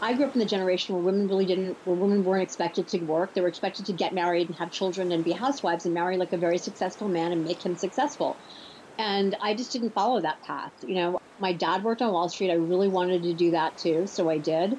I grew up in the generation where women really didn't, where women weren't expected to work. They were expected to get married and have children and be housewives and marry like a very successful man and make him successful. And I just didn't follow that path. You know, my dad worked on Wall Street. I really wanted to do that too, so I did.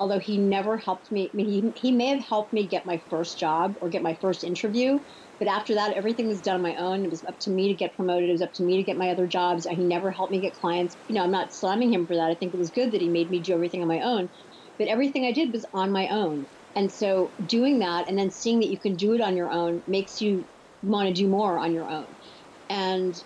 Although he never helped me, I mean, he, he may have helped me get my first job or get my first interview, but after that, everything was done on my own. It was up to me to get promoted. It was up to me to get my other jobs. He never helped me get clients. You know, I'm not slamming him for that. I think it was good that he made me do everything on my own. But everything I did was on my own. And so doing that and then seeing that you can do it on your own makes you want to do more on your own. And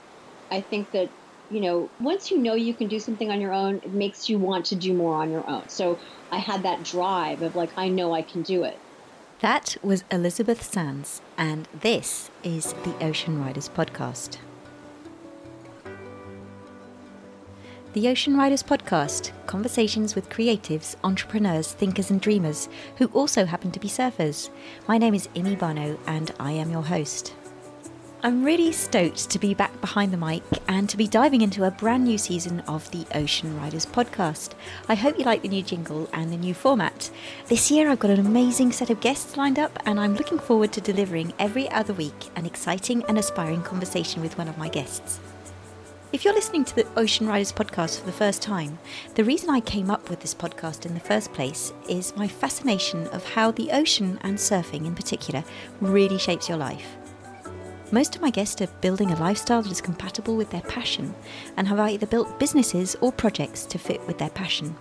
I think that, you know, once you know you can do something on your own, it makes you want to do more on your own. So I had that drive of like, I know I can do it. That was Elizabeth Sans, and this is the Ocean Riders podcast. The Ocean Riders podcast conversations with creatives, entrepreneurs, thinkers, and dreamers who also happen to be surfers. My name is Imi Bano, and I am your host. I'm really stoked to be back behind the mic and to be diving into a brand new season of the Ocean Riders podcast. I hope you like the new jingle and the new format. This year I've got an amazing set of guests lined up and I'm looking forward to delivering every other week an exciting and aspiring conversation with one of my guests. If you're listening to the Ocean Riders podcast for the first time, the reason I came up with this podcast in the first place is my fascination of how the ocean and surfing in particular really shapes your life. Most of my guests are building a lifestyle that is compatible with their passion and have either built businesses or projects to fit with their passion.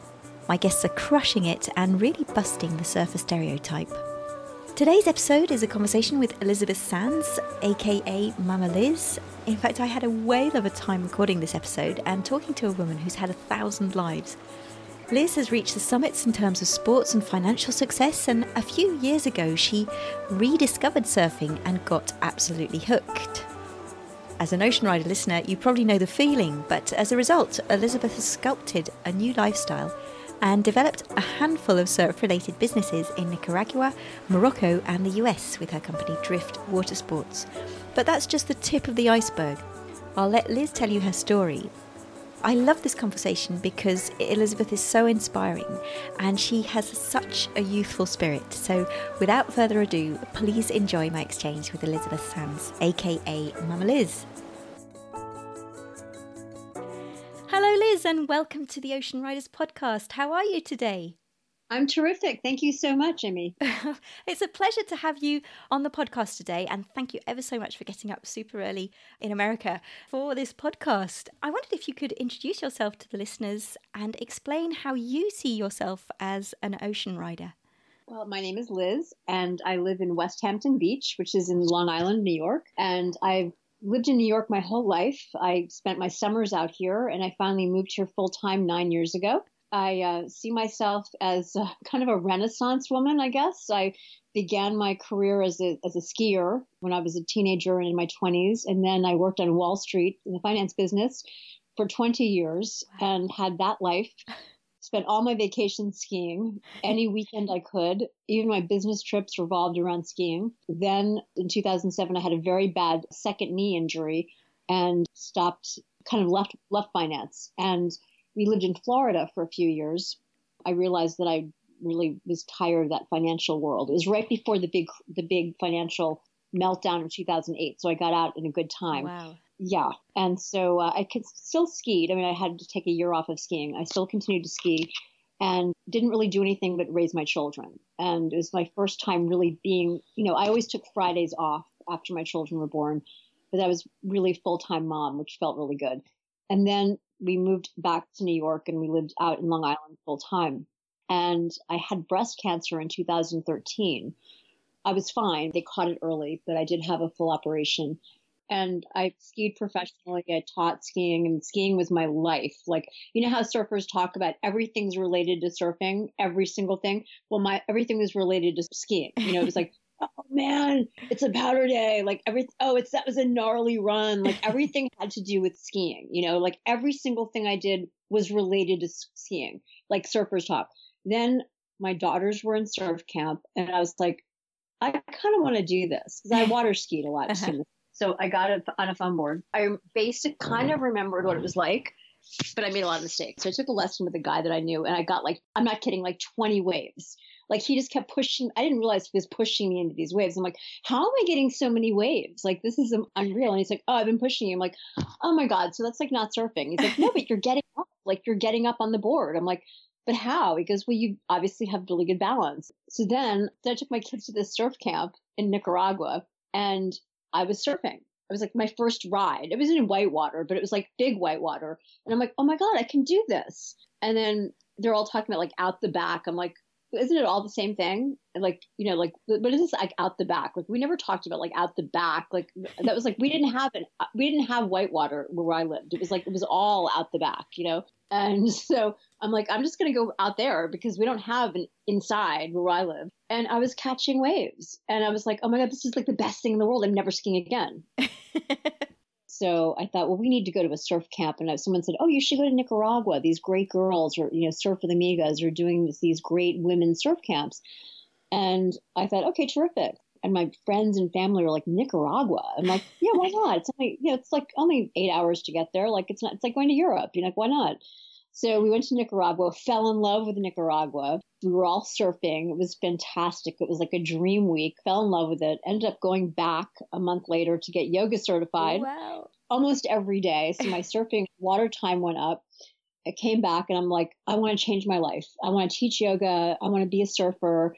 My guests are crushing it and really busting the surfer stereotype. Today's episode is a conversation with Elizabeth Sans, aka Mama Liz. In fact, I had a whale of a time recording this episode and talking to a woman who's had a thousand lives Liz has reached the summits in terms of sports and financial success, and a few years ago she rediscovered surfing and got absolutely hooked. As an Ocean Rider listener, you probably know the feeling, but as a result, Elizabeth has sculpted a new lifestyle and developed a handful of surf related businesses in Nicaragua, Morocco, and the US with her company Dryft Watersports. But that's just the tip of the iceberg. I'll let Liz tell you her story, I love this conversation because Elizabeth is so inspiring and she has such a youthful spirit. So, without further ado, please enjoy my exchange with Elizabeth Sans, aka Mama Liz. Hello, Liz, and welcome to the Ocean Riders podcast. How are you today? I'm terrific. Thank you so much, Amy. it's a pleasure to have you on the podcast today. And thank you ever so much for getting up super early in America for this podcast. I wondered if you could introduce yourself to the listeners and explain how you see yourself as an ocean rider. Well, my name is Liz, and I live in West Hampton Beach, which is in Long Island, New York. And I've lived in New York my whole life. I spent my summers out here, and I finally moved here full time nine years ago. I uh, see myself as a, kind of a renaissance woman, I guess. I began my career as a, as a skier when I was a teenager and in my 20s. And then I worked on Wall Street in the finance business for 20 years and had that life. Spent all my vacations skiing, any weekend I could. Even my business trips revolved around skiing. Then in 2007, I had a very bad second knee injury and stopped, kind of left, left finance. And we lived in Florida for a few years. I realized that I really was tired of that financial world. It was right before the big the big financial meltdown in 2008, so I got out in a good time. Wow. Yeah, and so uh, I could still skied. I mean, I had to take a year off of skiing. I still continued to ski, and didn't really do anything but raise my children. And it was my first time really being, you know, I always took Fridays off after my children were born, but I was really full time mom, which felt really good. And then we moved back to New York and we lived out in Long Island full time. And I had breast cancer in 2013. I was fine. They caught it early, but I did have a full operation. And I skied professionally. I taught skiing, and skiing was my life. Like, you know how surfers talk about everything's related to surfing, every single thing? Well, my everything was related to skiing. You know, it was like oh man, it's a powder day. Like every oh, it's that was a gnarly run. Like everything had to do with skiing. You know, like every single thing I did was related to skiing, like surfers talk. Then my daughters were in surf camp, and I was like, I kind of want to do this because I water skied a lot. Uh-huh. So I got it on a fun board. I basic kind of remembered what it was like. but I made a lot of mistakes. So I took a lesson with a guy that I knew, and I got like, I'm not kidding, like 20 waves. Like he just kept pushing. I didn't realize he was pushing me into these waves. I'm like, how am I getting so many waves? Like this is unreal. And he's like, oh, I've been pushing you. I'm like, oh my god. So that's like not surfing. He's like, no, but you're getting up. Like you're getting up on the board. I'm like, but how? Because well, you obviously have really good balance. So then, I took my kids to this surf camp in Nicaragua, and I was surfing. It was like my first ride. It wasn't in whitewater, but it was like big whitewater. And I'm like, oh my God, I can do this. And then they're all talking about like out the back. I'm like, isn't it all the same thing? Like, you know, like, what is this like out the back? Like, we never talked about like out the back. Like, that was like, we didn't have it. We didn't have whitewater where I lived. It was like, it was all out the back, you know? And so I'm like, I'm just going to go out there because we don't have an inside where I live. And I was catching waves and I was like, oh my God, this is like the best thing in the world. I'm never skiing again. so I thought, well, we need to go to a surf camp. And someone said, oh, you should go to Nicaragua. These great girls or, you know, Surf with Amigas are doing this, these great women surf camps. And I thought, okay, terrific. And my friends and family were like, Nicaragua. I'm like, yeah, why not? It's only, you know, it's like only eight hours to get there. Like it's not, it's like going to Europe. You're like, why not? So we went to Nicaragua, fell in love with Nicaragua. We were all surfing. It was fantastic. It was like a dream week. Fell in love with it. Ended up going back a month later to get yoga certified. Oh, wow. Almost every day. So my surfing water time went up. I came back and I'm like, I want to change my life. I want to teach yoga. I want to be a surfer.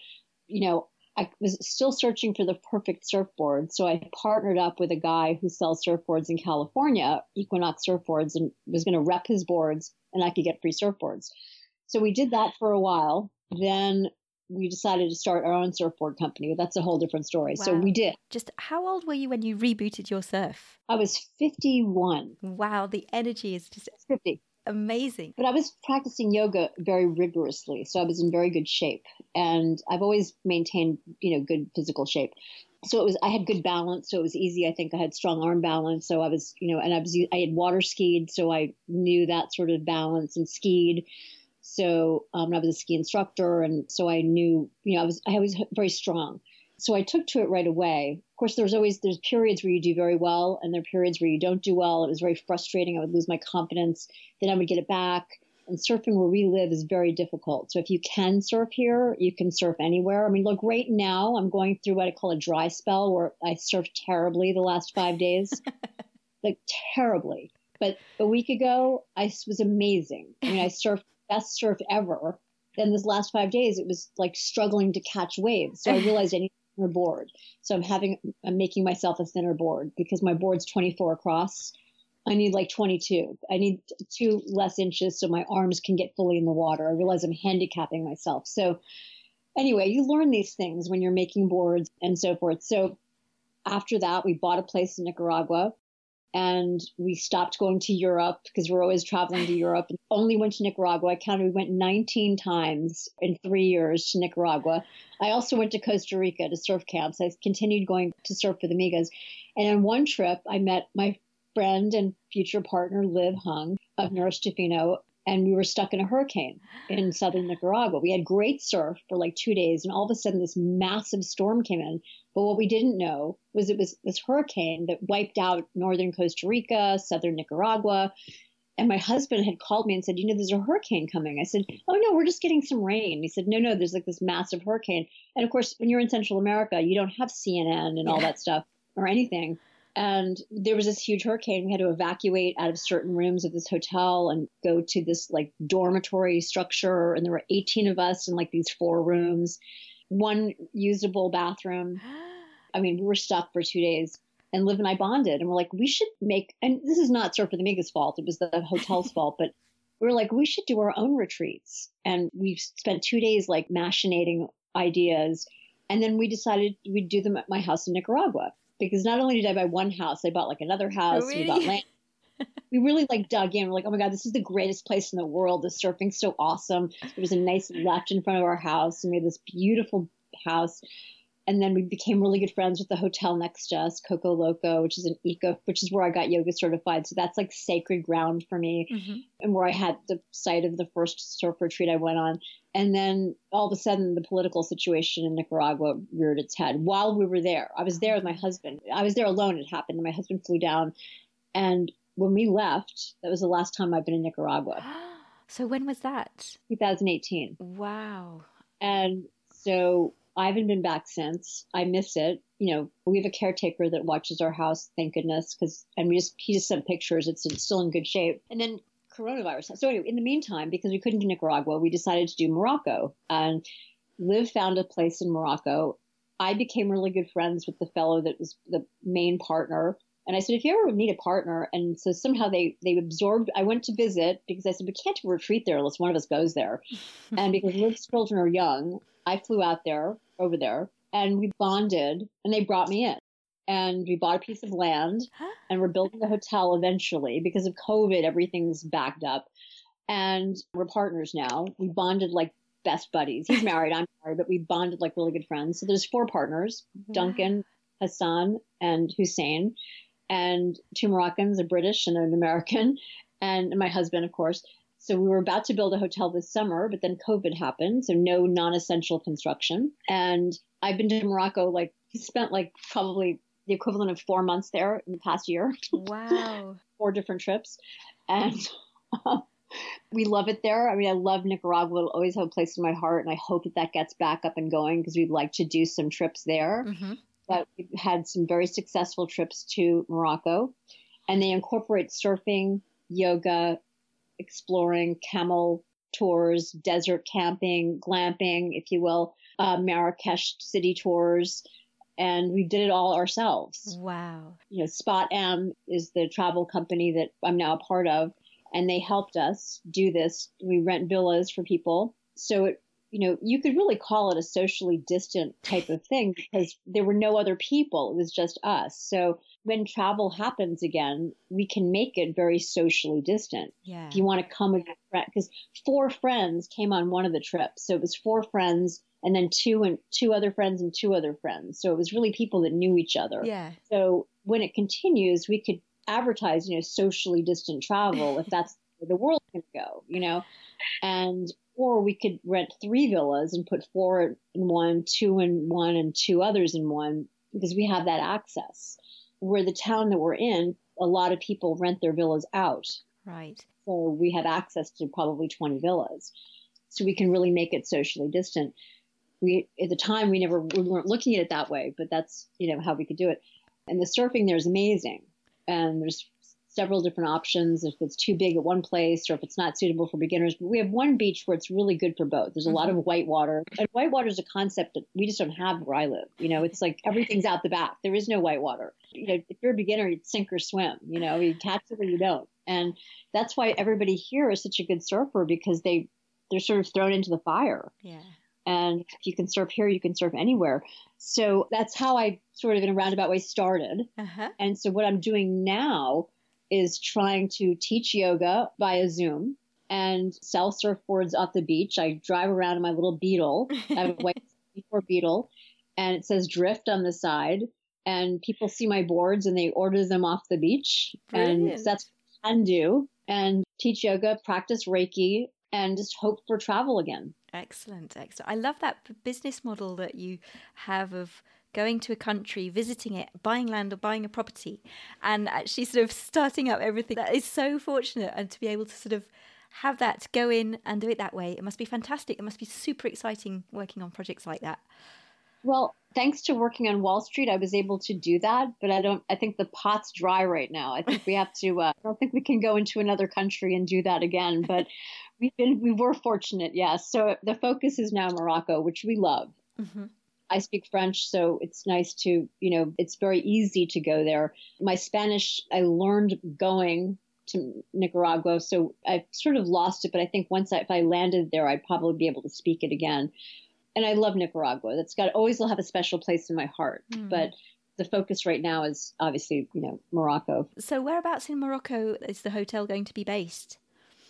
You know, I was still searching for the perfect surfboard. So I partnered up with a guy who sells surfboards in California, Equinox Surfboards, and was going to rep his boards and I could get free surfboards. So we did that for a while. Then we decided to start our own surfboard company. That's a whole different story. Wow. So we did. Just how old were you when you rebooted your surf? I was 51. Wow, the energy is just 50 amazing. But I was practicing yoga very rigorously, so I was in very good shape, and I've always maintained, you know, good physical shape. So it was, I had good balance, so it was easy. I think I had strong arm balance, so I was, you know, and I was, I had water skied, so I knew that sort of balance and skied. So um, I was a ski instructor, and so I knew, you know, I was, I was very strong. So I took to it right away. Of course, there's always there's periods where you do very well, and there are periods where you don't do well. It was very frustrating. I would lose my confidence. Then I would get it back. And surfing where we live is very difficult. So if you can surf here, you can surf anywhere. I mean, look, right now I'm going through what I call a dry spell where I surfed terribly the last five days, like terribly. But a week ago, I was amazing. I mean, I surfed best surf ever. Then this last five days, it was like struggling to catch waves. So I realized I need thinner board. So I'm having, I'm making myself a thinner board because my board's 24 across. I need like 22. I need two less inches so my arms can get fully in the water. I realize I'm handicapping myself. So anyway, you learn these things when you're making boards and so forth. So after that, we bought a place in Nicaragua and we stopped going to Europe because we're always traveling to Europe and only went to Nicaragua. I counted we went 19 times in three years to Nicaragua. I also went to Costa Rica to surf camps. I continued going to surf with amigas. And on one trip, I met my friend and future partner, Liv Hung of Nurse Tofino, and we were stuck in a hurricane in southern Nicaragua. We had great surf for like two days, and all of a sudden, this massive storm came in. But what we didn't know was it was this hurricane that wiped out northern Costa Rica, southern Nicaragua. And my husband had called me and said, You know, there's a hurricane coming. I said, Oh, no, we're just getting some rain. He said, No, no, there's like this massive hurricane. And of course, when you're in Central America, you don't have CNN and all that stuff or anything. And there was this huge hurricane. We had to evacuate out of certain rooms of this hotel and go to this like dormitory structure. And there were 18 of us in like these four rooms, one usable bathroom. I mean, we were stuck for two days. And Liv and I bonded and we're like, we should make, and this is not Surf with Amiga's fault. It was the hotel's fault, but we were like, we should do our own retreats. And we spent two days like machinating ideas. And then we decided we'd do them at my house in Nicaragua because not only did I buy one house, I bought like another house. Really? We bought land. We really like dug in. We're like, oh my god, this is the greatest place in the world. The surfing's so awesome. There was a nice left in front of our house, and we had this beautiful house. And then we became really good friends with the hotel next to us, Coco Loco, which is an eco, which is where I got yoga certified. So that's like sacred ground for me, mm-hmm. and where I had the site of the first surf retreat I went on. And then all of a sudden, the political situation in Nicaragua reared its head while we were there. I was there with my husband. I was there alone. It happened. My husband flew down, and when we left, that was the last time I've been in Nicaragua. so when was that? 2018. Wow. And so I haven't been back since. I miss it. You know, we have a caretaker that watches our house, thank goodness, because and we just he just sent pictures. It's, it's still in good shape. And then coronavirus. So anyway, in the meantime, because we couldn't do Nicaragua, we decided to do Morocco. And Liv found a place in Morocco. I became really good friends with the fellow that was the main partner. And I said, if you ever need a partner, and so somehow they they absorbed. I went to visit because I said we can't do a retreat there unless one of us goes there, and because Liv's children are young, I flew out there over there and we bonded, and they brought me in and we bought a piece of land and we're building a hotel eventually because of COVID, everything's backed up. And we're partners now. We bonded like best buddies. He's married, I'm married, but we bonded like really good friends. So there's four partners Duncan, Hassan, and Hussein, and two Moroccans, a British and an American, and my husband, of course. So we were about to build a hotel this summer, but then COVID happened. So no non essential construction. And I've been to Morocco, like, spent like probably the equivalent of four months there in the past year. Wow. Four different trips. And we love it there. I mean, I love Nicaragua. It'll always have a place in my heart. And I hope that that gets back up and going because we'd like to do some trips there. Mm-hmm. But we've had some very successful trips to Morocco. And they incorporate surfing, yoga, exploring, camel tours, desert camping, glamping, if you will, uh, Marrakesh city tours and we did it all ourselves. Wow. You know, Spot M is the travel company that I'm now a part of, and they helped us do this. We rent villas for people. So it, you know, you could really call it a socially distant type of thing because there were no other people. It was just us. So when travel happens again, we can make it very socially distant. Yeah. If you want to come with a friend, because four friends came on one of the trips. So it was four friends and then two and two other friends and two other friends. So it was really people that knew each other. Yeah. So when it continues, we could advertise, you know, socially distant travel if that's where the world can go, you know, and or we could rent three villas and put four in one, two in one, and two others in one because we have that access. Where the town that we're in, a lot of people rent their villas out. Right. So we have access to probably 20 villas. So we can really make it socially distant we at the time we never we weren't looking at it that way, but that's you know how we could do it. And the surfing there is amazing, and there's several different options if it's too big at one place or if it's not suitable for beginners. But we have one beach where it's really good for both. There's a mm-hmm. lot of white water, and white water is a concept that we just don't have where I live. You know, it's like everything's out the back. There is no white water. You know, if you're a beginner, you sink or swim. You know, you catch it or you don't. And that's why everybody here is such a good surfer because they they're sort of thrown into the fire. Yeah. And if you can surf here, you can surf anywhere. So that's how I sort of in a roundabout way started. Uh-huh. And so what I'm doing now is trying to teach yoga via Zoom and sell surfboards off the beach. I drive around in my little Beetle. I have a white Beetle and it says Dryft on the side. And people see my boards and they order them off the beach. Brilliant. And that's what I can do and teach yoga, practice Reiki, and just hope for travel again. Excellent, excellent. I love that business model that you have of going to a country, visiting it, buying land or buying a property, and actually sort of starting up everything. That is so fortunate, and to be able to sort of have that go in and do it that way, it must be fantastic. It must be super exciting working on projects like that. Well, thanks to working on Wall Street, I was able to do that, but I don't. I think the pot's dry right now. I think we have to. Uh, I don't think we can go into another country and do that again. But we've been we were fortunate, yes. So the focus is now Morocco, which we love. Mm-hmm. I speak French, so it's nice to, you know, it's very easy to go there. My Spanish, I learned going to Nicaragua, so I've sort of lost it, but I think once I, if I landed there, I'd probably be able to speak it again. And I love Nicaragua. That's got always will have a special place in my heart. Mm. But the focus right now is obviously, you know, Morocco. So whereabouts in Morocco is the hotel going to be based?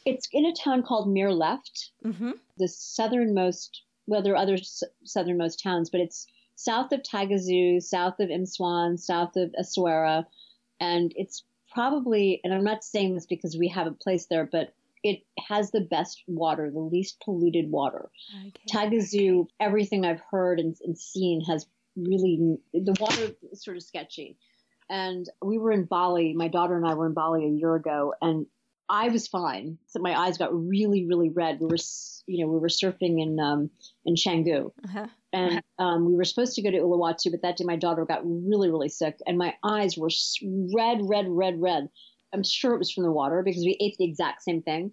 It's in a town called Mirleft, mm-hmm. the southernmost. Well, there are other s- southernmost towns, but it's south of Taghazout, south of Imsouane, south of Essaouira, and it's probably. And I'm not saying this because we have a place there, but it has the best water, the least polluted water. Okay. Taghazout, everything I've heard and, and seen has really the water is sort of sketchy. And we were in Bali. My daughter and I were in Bali a year ago, and I was fine. So my eyes got really, really red. We were, you know, we were surfing in um, in Canggu, uh-huh. and um, we were supposed to go to Uluwatu, but that day my daughter got really, really sick, and my eyes were red, red, red, red. I'm sure it was from the water because we ate the exact same thing.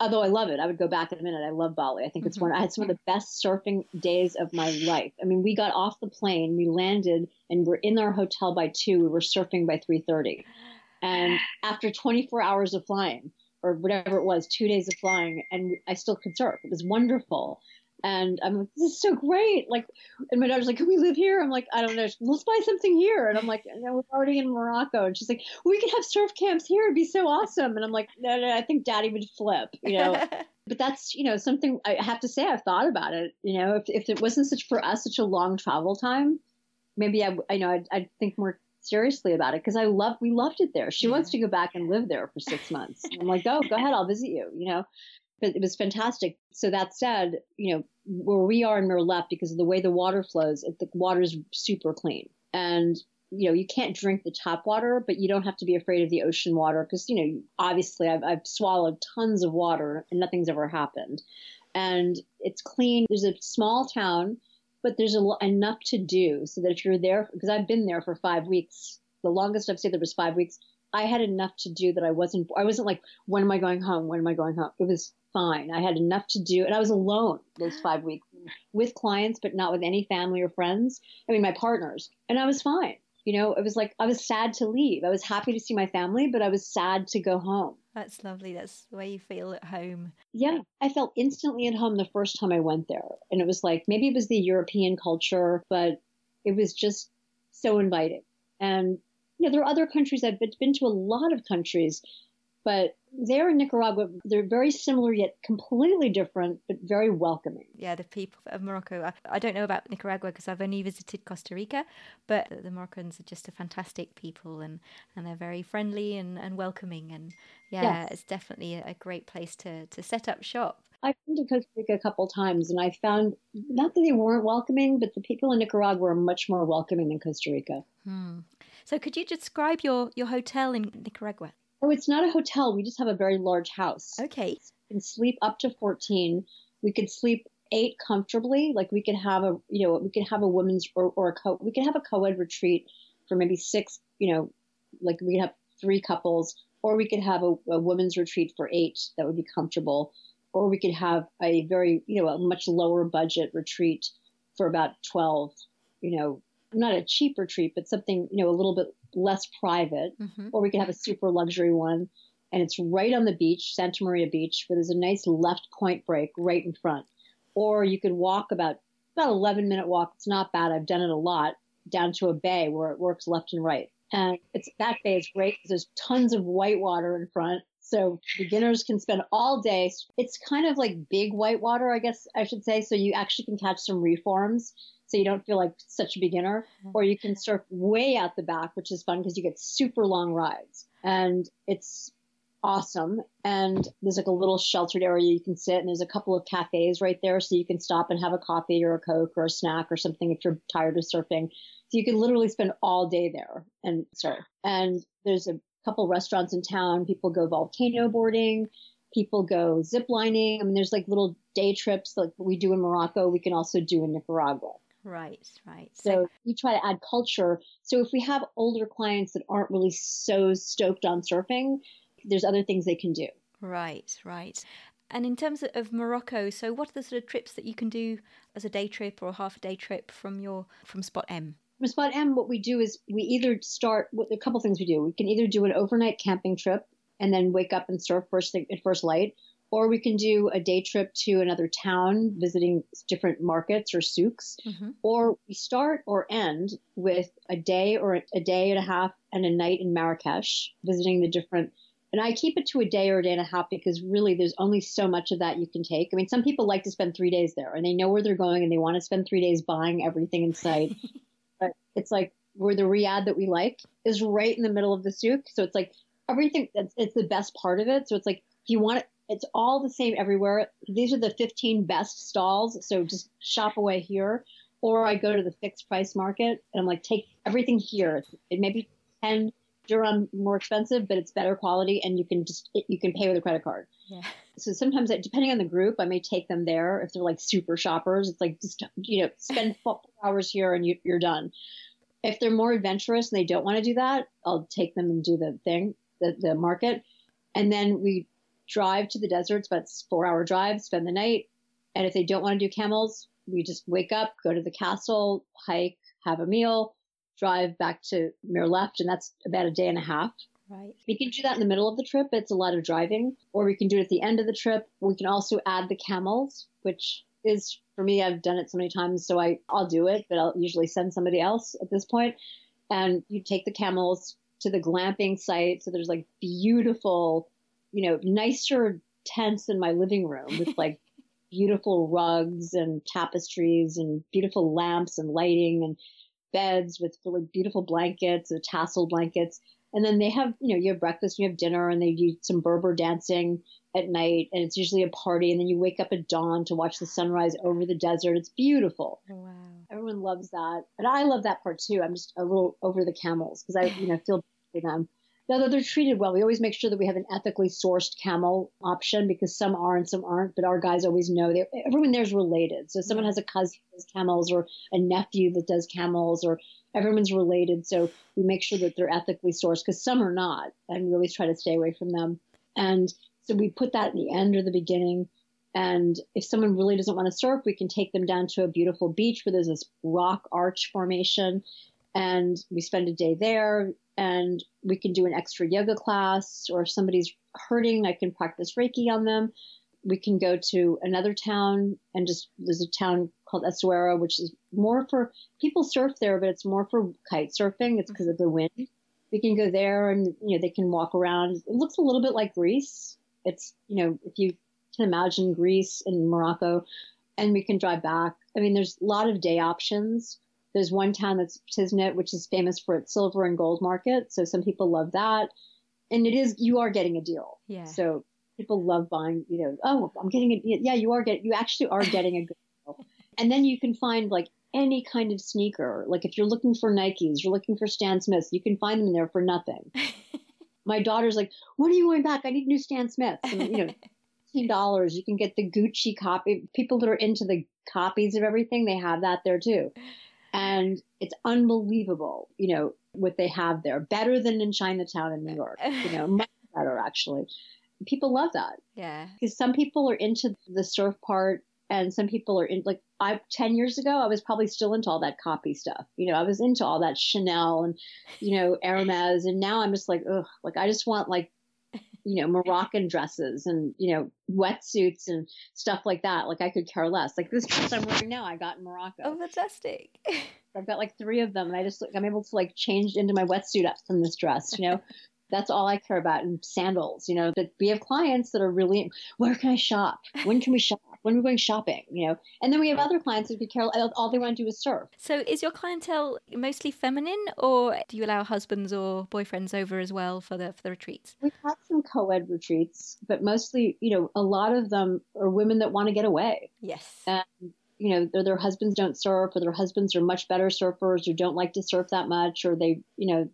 Although I love it, I would go back in a minute. I love Bali. I think it's mm-hmm. one. I had some of the best surfing days of my life. I mean, we got off the plane, we landed, and we're in our hotel by two. We were surfing by three thirty. And after 24 hours of flying, or whatever it was, two days of flying, and I still could surf. It was wonderful. And I'm like, this is so great. Like, and my daughter's like, can we live here? I'm like, I don't know. Let's buy something here. And I'm like, no, we're already in Morocco. And she's like, we could have surf camps here. It'd be so awesome. And I'm like, no, no, I think daddy would flip, you know? but that's, you know, something I have to say I've thought about it. You know, if, if it wasn't such for us, such a long travel time, maybe I, I know, I'd, I'd think more seriously about it because I love we loved it there. She wants to go back and live there for six months. I'm like, go, go ahead, I'll visit you. You know, but it was fantastic. So that said, you know, where we are in Mirleft, because of the way the water flows, it, the water is super clean, and you know, you can't drink the tap water, but you don't have to be afraid of the ocean water because you know, obviously, I've, I've swallowed tons of water and nothing's ever happened, and it's clean. There's a small town but there's a, enough to do so that if you're there, because I've been there for five weeks, the longest I've stayed there was five weeks. I had enough to do that I wasn't, I wasn't like, when am I going home? When am I going home? It was fine. I had enough to do, and I was alone those five weeks with clients, but not with any family or friends. I mean, my partners, and I was fine. You know, it was like I was sad to leave. I was happy to see my family, but I was sad to go home. That's lovely. That's the way you feel at home. Yeah, I felt instantly at home the first time I went there. And it was like maybe it was the European culture, but it was just so inviting. And you know, there are other countries I've been to a lot of countries but there in Nicaragua, they're very similar yet completely different, but very welcoming. Yeah, the people of Morocco. I, I don't know about Nicaragua because I've only visited Costa Rica, but the Moroccans are just a fantastic people and, and they're very friendly and, and welcoming. And yeah, yes. it's definitely a great place to, to set up shop. I've been to Costa Rica a couple times and I found not that they weren't welcoming, but the people in Nicaragua are much more welcoming than Costa Rica. Hmm. So, could you describe your, your hotel in Nicaragua? Oh, it's not a hotel. We just have a very large house. Okay. We can sleep up to 14. We could sleep eight comfortably. Like we could have a, you know, we could have a women's or, or a co, we could have a co-ed retreat for maybe six, you know, like we could have three couples, or we could have a, a women's retreat for eight that would be comfortable, or we could have a very, you know, a much lower budget retreat for about 12, you know, not a cheap retreat, but something, you know, a little bit less private, mm-hmm. or we could have a super luxury one. And it's right on the beach, Santa Maria Beach, where there's a nice left point break right in front. Or you could walk about about 11 minute walk. It's not bad. I've done it a lot down to a bay where it works left and right. And it's that bay is great because there's tons of white water in front. So beginners can spend all day. It's kind of like big white water, I guess I should say. So you actually can catch some reforms so you don't feel like such a beginner. Mm-hmm. Or you can surf way out the back, which is fun because you get super long rides. And it's awesome. And there's like a little sheltered area you can sit, and there's a couple of cafes right there, so you can stop and have a coffee or a Coke or a snack or something if you're tired of surfing. So you can literally spend all day there and surf. And there's a couple restaurants in town. People go volcano boarding. People go zip lining. I mean, there's like little day trips like we do in Morocco. We can also do in Nicaragua. Right, right. So, you try to add culture. So if we have older clients that aren't really so stoked on surfing, there's other things they can do. Right, right. And in terms of Morocco, so what are the sort of trips that you can do as a day trip or a half a day trip from your from Spot M? From Spot M, what we do is we either start with a couple things we do. We can either do an overnight camping trip and then wake up and surf first thing at first light, or we can do a day trip to another town visiting different markets or souks. Mm-hmm. or we start or end with a day or a day and a half and a night in marrakesh visiting the different and i keep it to a day or a day and a half because really there's only so much of that you can take. I mean some people like to spend three days there and they know where they're going and they want to spend three days buying everything in sight. But it's like where the riad that we like is right in the middle of the souk. So it's like everything that's it's the best part of it. So it's like if you want it it's all the same everywhere. These are the 15 best stalls. So just shop away here. Or I go to the fixed price market and I'm like, take everything here. It may be 10 dirham more expensive, but it's better quality and you can just, you can pay with a credit card. Yeah. So sometimes, depending on the group, I may take them there if they're like super shoppers. It's like just you know spend four hours here and you, you're done. If they're more adventurous and they don't want to do that, I'll take them and do the thing, the, the market, and then we drive to the deserts. But it's four hour drive, spend the night, and if they don't want to do camels, we just wake up, go to the castle, hike, have a meal, drive back to Mirleft, and that's about a day and a half. Right. We can do that in the middle of the trip. It's a lot of driving, or we can do it at the end of the trip. We can also add the camels, which is for me. I've done it so many times, so I I'll do it, but I'll usually send somebody else at this point. And you take the camels to the glamping site. So there's like beautiful, you know, nicer tents in my living room with like beautiful rugs and tapestries and beautiful lamps and lighting and beds with really beautiful blankets and tassel blankets and then they have, you know, you have breakfast, and you have dinner, and they do some Berber dancing at night, and it's usually a party. And then you wake up at dawn to watch the sunrise over the desert. It's beautiful. Oh, wow. Everyone loves that, and I love that part too. I'm just a little over the camels because I, you know, feel for them. Now that they're treated well, we always make sure that we have an ethically sourced camel option because some are and some aren't. But our guys always know they everyone there's related. So someone has a cousin that does camels or a nephew that does camels or everyone's related. So we make sure that they're ethically sourced because some are not, and we always try to stay away from them. And so we put that in the end or the beginning. And if someone really doesn't want to surf, we can take them down to a beautiful beach where there's this rock arch formation and we spend a day there and we can do an extra yoga class or if somebody's hurting, I can practice Reiki on them. We can go to another town and just, there's a town called Essaouira, which is more for people surf there, but it's more for kite surfing. It's because of the wind. We can go there and, you know, they can walk around. It looks a little bit like Greece. It's, you know, if you can imagine Greece and Morocco and we can drive back. I mean, there's a lot of day options. There's one town that's Tiznit, which is famous for its silver and gold market. So some people love that. And it is, you are getting a deal. Yeah. So people love buying, you know, oh, I'm getting it. Yeah, you are getting, you actually are getting a good deal. And then you can find like any kind of sneaker. Like if you're looking for Nikes, you're looking for Stan Smiths, you can find them in there for nothing. My daughter's like, when are you going back? I need new Stan Smiths. And, you know, $15. You can get the Gucci copy. People that are into the copies of everything, they have that there too. And it's unbelievable, you know, what they have there. Better than in Chinatown in New York, you know, much better actually. People love that. Yeah. Because some people are into the surf part and some people are in like I 10 years ago I was probably still into all that copy stuff. You know, I was into all that Chanel and you know Hermes and now I'm just like ugh, like I just want like you know Moroccan dresses and you know wetsuits and stuff like that. Like I could care less. Like this dress I'm wearing now I got in Morocco. Oh, fantastic. I've got like 3 of them and I just I'm able to like change into my wetsuit up from this dress, you know. That's all I care about. And sandals, you know, but we have clients that are really, where can I shop? When can we shop? When we're we going shopping? You know, and then we have other clients that could care, all they want to do is surf. So is your clientele mostly feminine or do you allow husbands or boyfriends over as well for the, for the retreats? We've had some co-ed retreats, but mostly, you know, a lot of them are women that want to get away. Yes. And you know, their, their husbands don't surf or their husbands are much better surfers or don't like to surf that much or they, you know,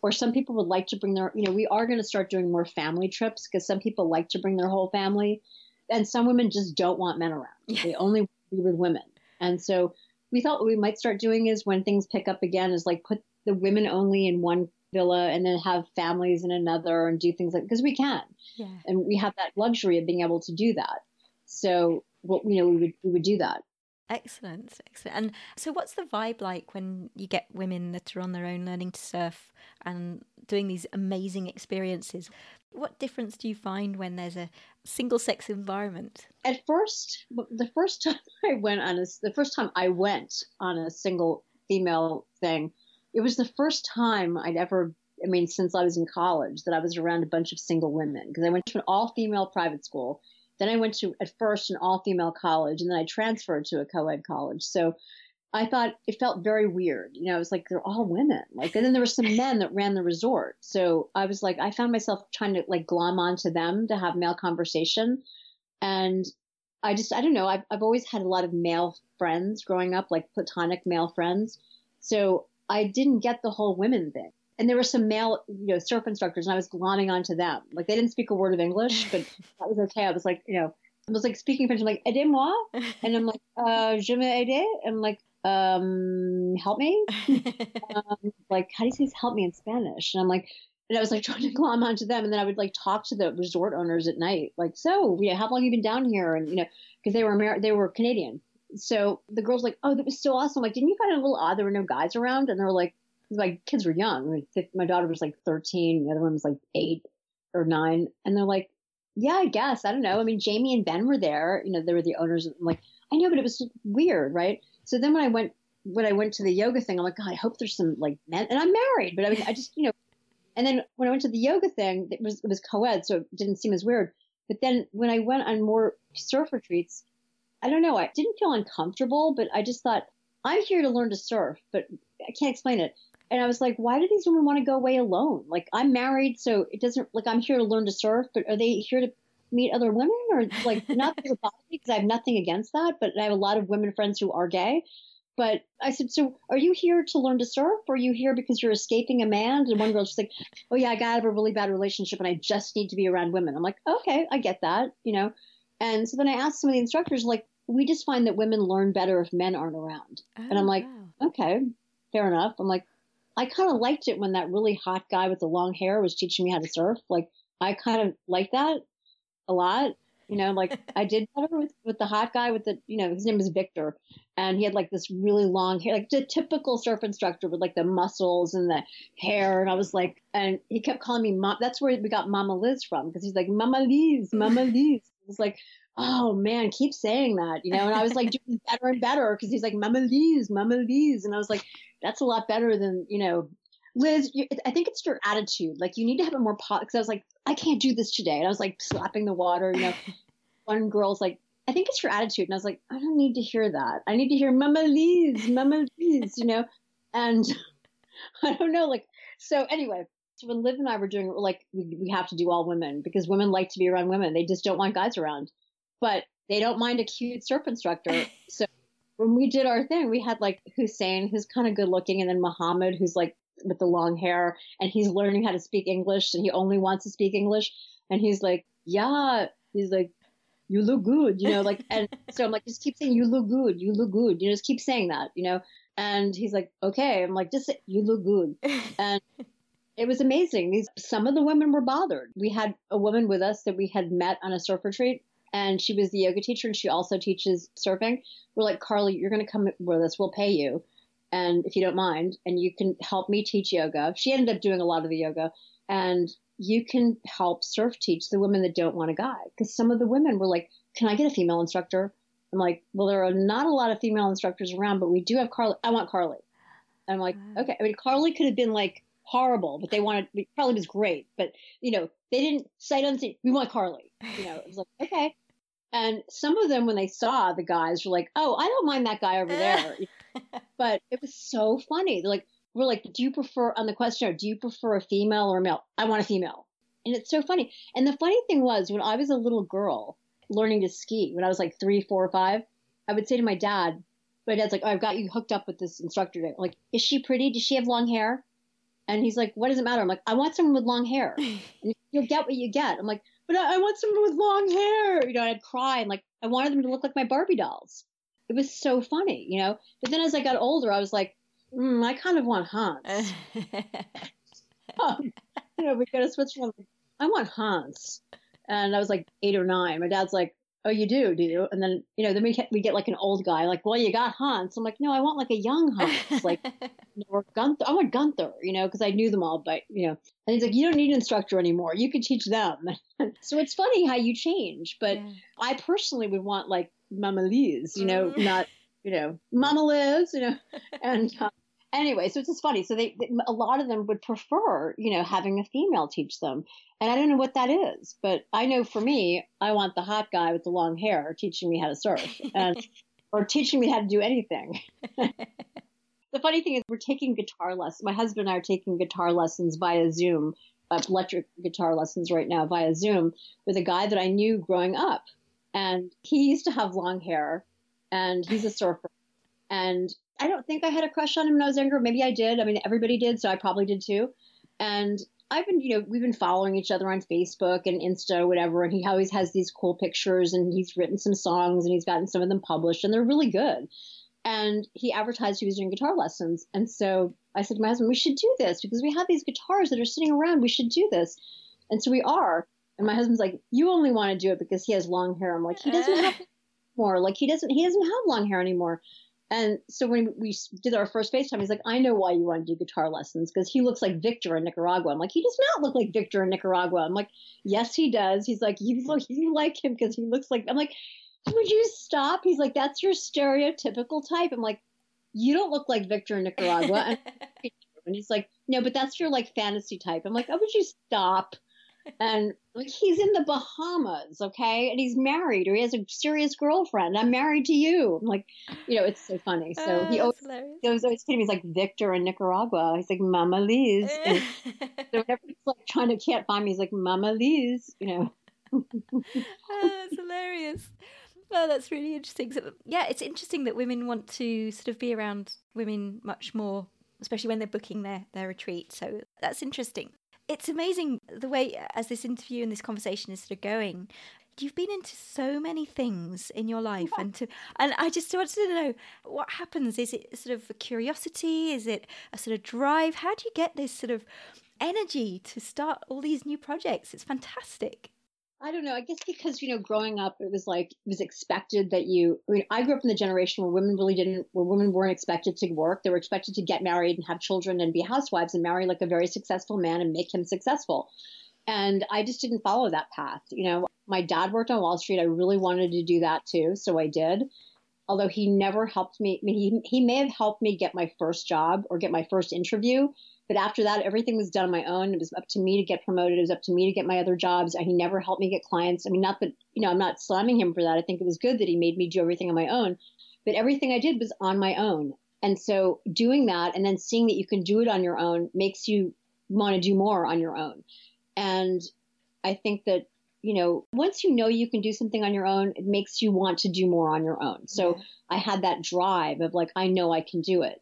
or some people would like to bring their, you know, we are going to start doing more family trips because some people like to bring their whole family. And some women just don't want men around. Yeah. They only want to be with women. And so we thought what we might start doing is when things pick up again is like put the women only in one villa and then have families in another and do things like, because we can. Yeah. And we have that luxury of being able to do that. So what, you know, we would, we would do that. Excellent, excellent. And so, what's the vibe like when you get women that are on their own learning to surf and doing these amazing experiences? What difference do you find when there's a single sex environment? At first, the first time I went on a, the first time I went on a single female thing, it was the first time I'd ever I mean, since I was in college, that I was around a bunch of single women because I went to an all female private school then I went to, at first, an all female college, and then I transferred to a co ed college. So I thought it felt very weird. You know, it was like they're all women. Like, and then there were some men that ran the resort. So I was like, I found myself trying to like glom onto them to have male conversation. And I just, I don't know. I've, I've always had a lot of male friends growing up, like platonic male friends. So I didn't get the whole women thing. and there were some male, you know, surf instructors, and I was glomming onto them. Like they didn't speak a word of English, but that was okay. I was like, you know, I was like speaking French. I'm like, aidez-moi, and I'm like, uh, je me aider. I'm like, um, help me. um, like, how do you say help me in Spanish? And I'm like, and I was like trying to glom onto them, and then I would like talk to the resort owners at night, like, so, yeah, how long have you been down here? And you know, because they were Amer- they were Canadian. So the girls like, oh, that was so awesome. Like, didn't you find it a little odd there were no guys around? And they were like, my kids were young. I mean, my daughter was like 13, the other one was like eight or nine, and they're like, yeah, I guess I don't know. I mean, Jamie and Ben were there. You know, they were the owners. I'm like, I know, but it was weird, right? So then when I went when I went to the yoga thing, I'm like, God, I hope there's some like men. And I'm married, but I mean, I just you know. And then when I went to the yoga thing, it was it was co-ed, so it didn't seem as weird. But then when I went on more surf retreats, I don't know, I didn't feel uncomfortable, but I just thought I'm here to learn to surf, but I can't explain it. And I was like, why do these women want to go away alone? Like I'm married, so it doesn't like I'm here to learn to surf, but are they here to meet other women or like not because I have nothing against that, but I have a lot of women friends who are gay. But I said, so are you here to learn to surf or are you here because you're escaping a man? And one girl just like, oh yeah, I got out of a really bad relationship and I just need to be around women. I'm like, okay, I get that, you know? And so then I asked some of the instructors, like, we just find that women learn better if men aren't around. Oh, and I'm oh, like, wow. okay, fair enough. I'm like, I kind of liked it when that really hot guy with the long hair was teaching me how to surf. Like, I kind of like that a lot. You know, like I did better with, with the hot guy with the, you know, his name is Victor. And he had like this really long hair, like the typical surf instructor with like the muscles and the hair. And I was like, and he kept calling me mom. That's where we got Mama Liz from because he's like, Mama Liz, Mama Liz. It was like, oh man, keep saying that, you know? And I was like doing better and better because he's like, Mama Liz, Mama Liz. And I was like, that's a lot better than, you know, Liz, you, I think it's your attitude. Like you need to have a more pot. Because I was like, I can't do this today, and I was like slapping the water. You know, one girl's like, I think it's your attitude, and I was like, I don't need to hear that. I need to hear Mama Liz, Mama Liz. You know, and I don't know. Like so. Anyway, so when Liv and I were doing it, like we, we have to do all women because women like to be around women. They just don't want guys around, but they don't mind a cute surf instructor. So when we did our thing, we had like Hussein, who's kind of good looking, and then Muhammad, who's like with the long hair and he's learning how to speak English and he only wants to speak English. And he's like, yeah, he's like, you look good, you know, like, and so I'm like, just keep saying, you look good, you look good, you know, just keep saying that, you know? And he's like, okay. I'm like, just say, you look good. And it was amazing. These, some of the women were bothered. We had a woman with us that we had met on a surf retreat and she was the yoga teacher and she also teaches surfing. We're like, Carly, you're going to come with us. We'll pay you and if you don't mind, and you can help me teach yoga. She ended up doing a lot of the yoga, and you can help surf teach the women that don't want a guy. Because some of the women were like, "Can I get a female instructor?" I'm like, "Well, there are not a lot of female instructors around, but we do have Carly. I want Carly." And I'm like, "Okay." I mean, Carly could have been like horrible, but they wanted Carly was great, but you know, they didn't cite on we want Carly. You know, it was like, okay. And some of them, when they saw the guys, were like, "Oh, I don't mind that guy over there." But it was so funny. Like, we're like, do you prefer on the questionnaire? Do you prefer a female or a male? I want a female, and it's so funny. And the funny thing was, when I was a little girl learning to ski, when I was like three, four, or five, I would say to my dad, my dad's like, oh, I've got you hooked up with this instructor today. I'm like, is she pretty? Does she have long hair? And he's like, what does it matter? I'm like, I want someone with long hair. And you'll get what you get. I'm like, but I, I want someone with long hair. You know, I'd cry and like, I wanted them to look like my Barbie dolls it was so funny, you know. But then as I got older, I was like, mm, I kind of want Hans. um, you know, we got to switch from. I want Hans, and I was like eight or nine. My dad's like, "Oh, you do, do you?" And then you know, then we get, we get like an old guy, like, "Well, you got Hans." I'm like, "No, I want like a young Hans, like or Gunther. I want Gunther, you know, because I knew them all, but you know." And he's like, "You don't need an instructor anymore. You can teach them." so it's funny how you change, but yeah. I personally would want like Mama Liz, you know, mm. not, you know, Mama Liz, you know, and uh, anyway, so it's just funny. So they, they, a lot of them would prefer, you know, having a female teach them. And I don't know what that is, but I know for me, I want the hot guy with the long hair teaching me how to surf and, or teaching me how to do anything. the funny thing is we're taking guitar lessons. My husband and I are taking guitar lessons via Zoom, uh, electric guitar lessons right now via Zoom with a guy that I knew growing up. And he used to have long hair and he's a surfer. And I don't think I had a crush on him when I was younger. Maybe I did. I mean, everybody did, so I probably did too. And I've been, you know, we've been following each other on Facebook and Insta, whatever. And he always has these cool pictures and he's written some songs and he's gotten some of them published and they're really good. And he advertised he was doing guitar lessons. And so I said to my husband, we should do this because we have these guitars that are sitting around. We should do this. And so we are. And my husband's like, you only want to do it because he has long hair. I'm like, he doesn't uh-huh. have more. Like he doesn't, he doesn't have long hair anymore. And so when we did our first FaceTime, he's like, I know why you want to do guitar lessons because he looks like Victor in Nicaragua. I'm like, he does not look like Victor in Nicaragua. I'm like, yes, he does. He's like, you look, you like him because he looks like. I'm like, would you stop? He's like, that's your stereotypical type. I'm like, you don't look like Victor in Nicaragua. and he's like, no, but that's your like fantasy type. I'm like, oh, would you stop? And like he's in the Bahamas, okay, and he's married or he has a serious girlfriend. I'm married to you. I'm like, you know, it's so funny. So he oh, always, he always always kidding me. He's like Victor in Nicaragua. He's like Mama Liz. so whenever he's like trying to can't find me, he's like Mama Liz. You know. oh, that's hilarious. Oh, that's really interesting. So, yeah, it's interesting that women want to sort of be around women much more, especially when they're booking their their retreat. So that's interesting it's amazing the way uh, as this interview and this conversation is sort of going. You've been into so many things in your life and to and I just wanted to know what happens? Is it sort of a curiosity? Is it a sort of drive? How do you get this sort of energy to start all these new projects? It's fantastic I don't know. I guess because, you know, growing up, it was like, it was expected that you, I mean, I grew up in the generation where women really didn't, where women weren't expected to work. They were expected to get married and have children and be housewives and marry like a very successful man and make him successful. And I just didn't follow that path. You know, my dad worked on Wall Street. I really wanted to do that too. So I did. Although he never helped me. I mean, he, he may have helped me get my first job or get my first interview, but after that, everything was done on my own. It was up to me to get promoted. It was up to me to get my other jobs. And he never helped me get clients. I mean, not that, you know, I'm not slamming him for that. I think it was good that he made me do everything on my own. But everything I did was on my own. And so doing that and then seeing that you can do it on your own makes you want to do more on your own. And I think that, you know, once you know you can do something on your own, it makes you want to do more on your own. So I had that drive of like, I know I can do it.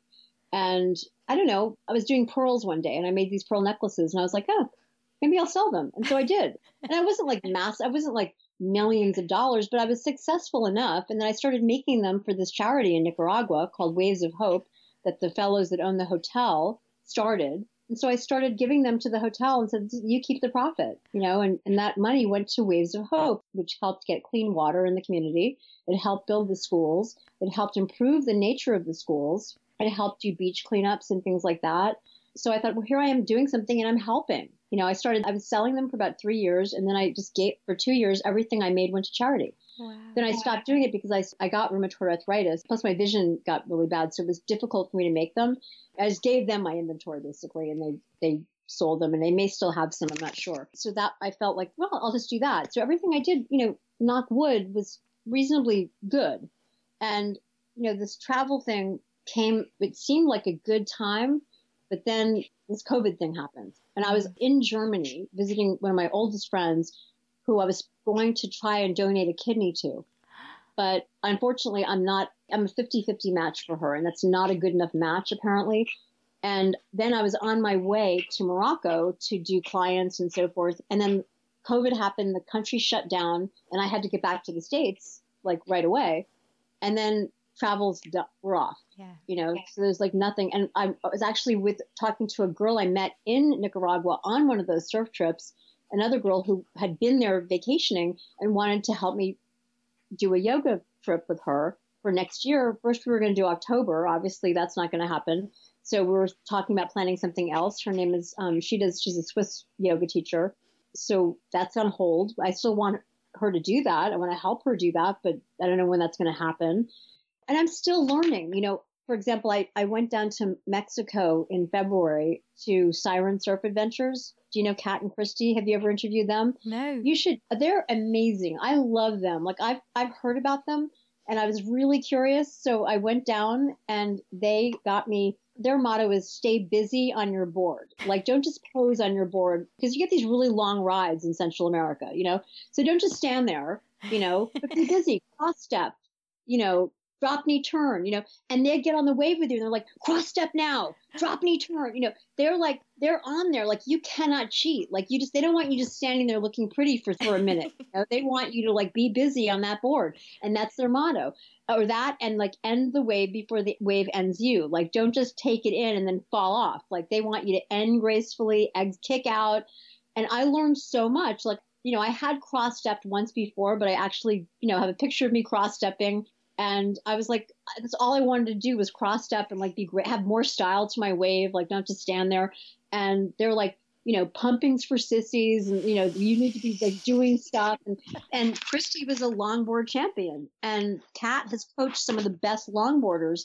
And I don't know, I was doing pearls one day and I made these pearl necklaces and I was like, oh, maybe I'll sell them. And so I did. and I wasn't like mass, I wasn't like millions of dollars, but I was successful enough. And then I started making them for this charity in Nicaragua called Waves of Hope that the fellows that own the hotel started. And so I started giving them to the hotel and said, you keep the profit, you know, and, and that money went to Waves of Hope, which helped get clean water in the community. It helped build the schools. It helped improve the nature of the schools. It helped do beach cleanups and things like that. So I thought, well, here I am doing something and I'm helping. You know, I started, I was selling them for about three years and then I just gave, for two years, everything I made went to charity. Wow. Then I stopped doing it because I, I got rheumatoid arthritis. Plus, my vision got really bad. So it was difficult for me to make them. I just gave them my inventory basically and they, they sold them and they may still have some. I'm not sure. So that I felt like, well, I'll just do that. So everything I did, you know, knock wood was reasonably good. And, you know, this travel thing came, it seemed like a good time, but then this COVID thing happened. And I was mm. in Germany visiting one of my oldest friends who I was going to try and donate a kidney to. But unfortunately, I'm not, I'm a 50 50 match for her, and that's not a good enough match, apparently. And then I was on my way to Morocco to do clients and so forth. And then COVID happened, the country shut down, and I had to get back to the States like right away. And then travels were off. Yeah. You know, so there's like nothing. And I was actually with talking to a girl I met in Nicaragua on one of those surf trips, another girl who had been there vacationing and wanted to help me do a yoga trip with her for next year. First, we were going to do October. Obviously, that's not going to happen. So we were talking about planning something else. Her name is, um, she does, she's a Swiss yoga teacher. So that's on hold. I still want her to do that. I want to help her do that, but I don't know when that's going to happen and I'm still learning. You know, for example, I, I went down to Mexico in February to Siren Surf Adventures. Do you know Kat and Christy? Have you ever interviewed them? No. You should. They're amazing. I love them. Like I've I've heard about them, and I was really curious. So I went down, and they got me. Their motto is "Stay busy on your board." Like don't just pose on your board because you get these really long rides in Central America. You know, so don't just stand there. You know, but be busy. Cross step. You know, drop knee turn, you know, and they get on the wave with you and they're like, cross step now, drop knee turn, you know, they're like, they're on there. Like you cannot cheat. Like you just, they don't want you just standing there looking pretty for, for a minute. You know? They want you to like be busy on that board. And that's their motto or that and like end the wave before the wave ends you. Like don't just take it in and then fall off. Like they want you to end gracefully, kick out. And I learned so much. Like, you know, I had cross stepped once before, but I actually, you know, have a picture of me cross stepping and I was like, that's all I wanted to do was cross step and like be great, have more style to my wave, like not just stand there. And they're like, you know, pumpings for sissies, and you know, you need to be like doing stuff. And and Christy was a longboard champion, and Kat has coached some of the best longboarders,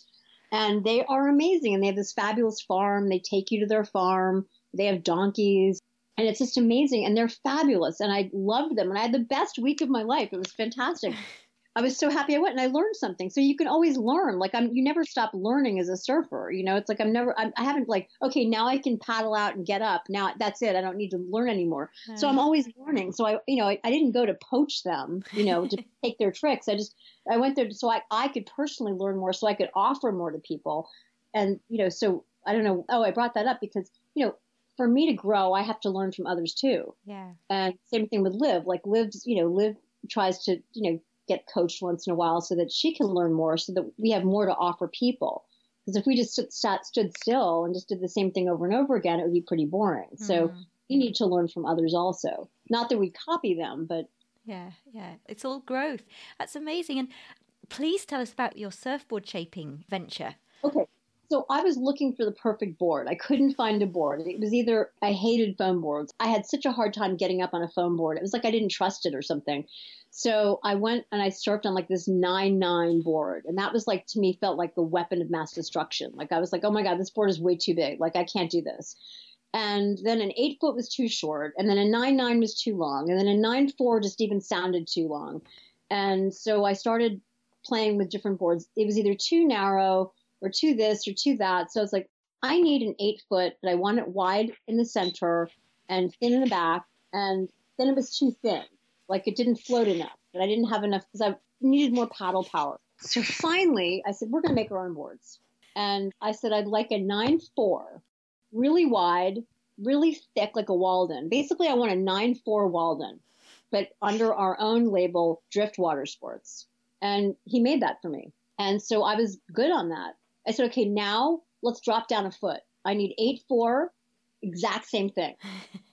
and they are amazing. And they have this fabulous farm. They take you to their farm. They have donkeys. And it's just amazing. And they're fabulous. And I loved them. And I had the best week of my life. It was fantastic. I was so happy I went and I learned something. So you can always learn. Like I'm, you never stop learning as a surfer. You know, it's like I'm never, I'm, I haven't like, okay, now I can paddle out and get up. Now that's it. I don't need to learn anymore. Right. So I'm always learning. So I, you know, I, I didn't go to poach them, you know, to take their tricks. I just, I went there so I, I could personally learn more, so I could offer more to people. And you know, so I don't know. Oh, I brought that up because you know, for me to grow, I have to learn from others too. Yeah. And same thing with Liv. Like Liv's, you know, Liv tries to, you know get coached once in a while so that she can learn more so that we have more to offer people. Because if we just sat, stood still and just did the same thing over and over again, it would be pretty boring. Mm-hmm. So we need to learn from others also. Not that we copy them, but. Yeah, yeah. It's all growth. That's amazing. And please tell us about your surfboard shaping venture. Okay. So I was looking for the perfect board. I couldn't find a board. It was either I hated foam boards. I had such a hard time getting up on a foam board. It was like I didn't trust it or something. So I went and I surfed on like this nine nine board, and that was like to me felt like the weapon of mass destruction. Like I was like, oh my god, this board is way too big. Like I can't do this. And then an eight foot was too short, and then a nine nine was too long, and then a nine four just even sounded too long. And so I started playing with different boards. It was either too narrow or too this or too that. So I was like, I need an eight foot, but I want it wide in the center and thin in the back. And then it was too thin. Like it didn't float enough, but I didn't have enough because I needed more paddle power. So finally, I said, we're going to make our own boards. And I said, I'd like a 9 4, really wide, really thick, like a Walden. Basically, I want a 9 4 Walden, but under our own label, Dryft Water Sports. And he made that for me. And so I was good on that. I said, okay, now let's drop down a foot. I need 8 4, exact same thing.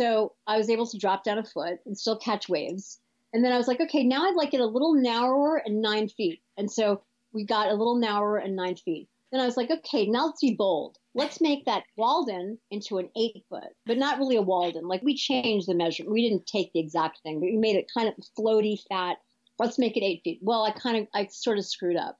So I was able to drop down a foot and still catch waves. And then I was like, okay, now I'd like it a little narrower and nine feet. And so we got a little narrower and nine feet. Then I was like, okay, now let's be bold. Let's make that Walden into an eight foot, but not really a Walden. Like we changed the measurement. We didn't take the exact thing, but we made it kind of floaty, fat. Let's make it eight feet. Well, I kind of, I sort of screwed up.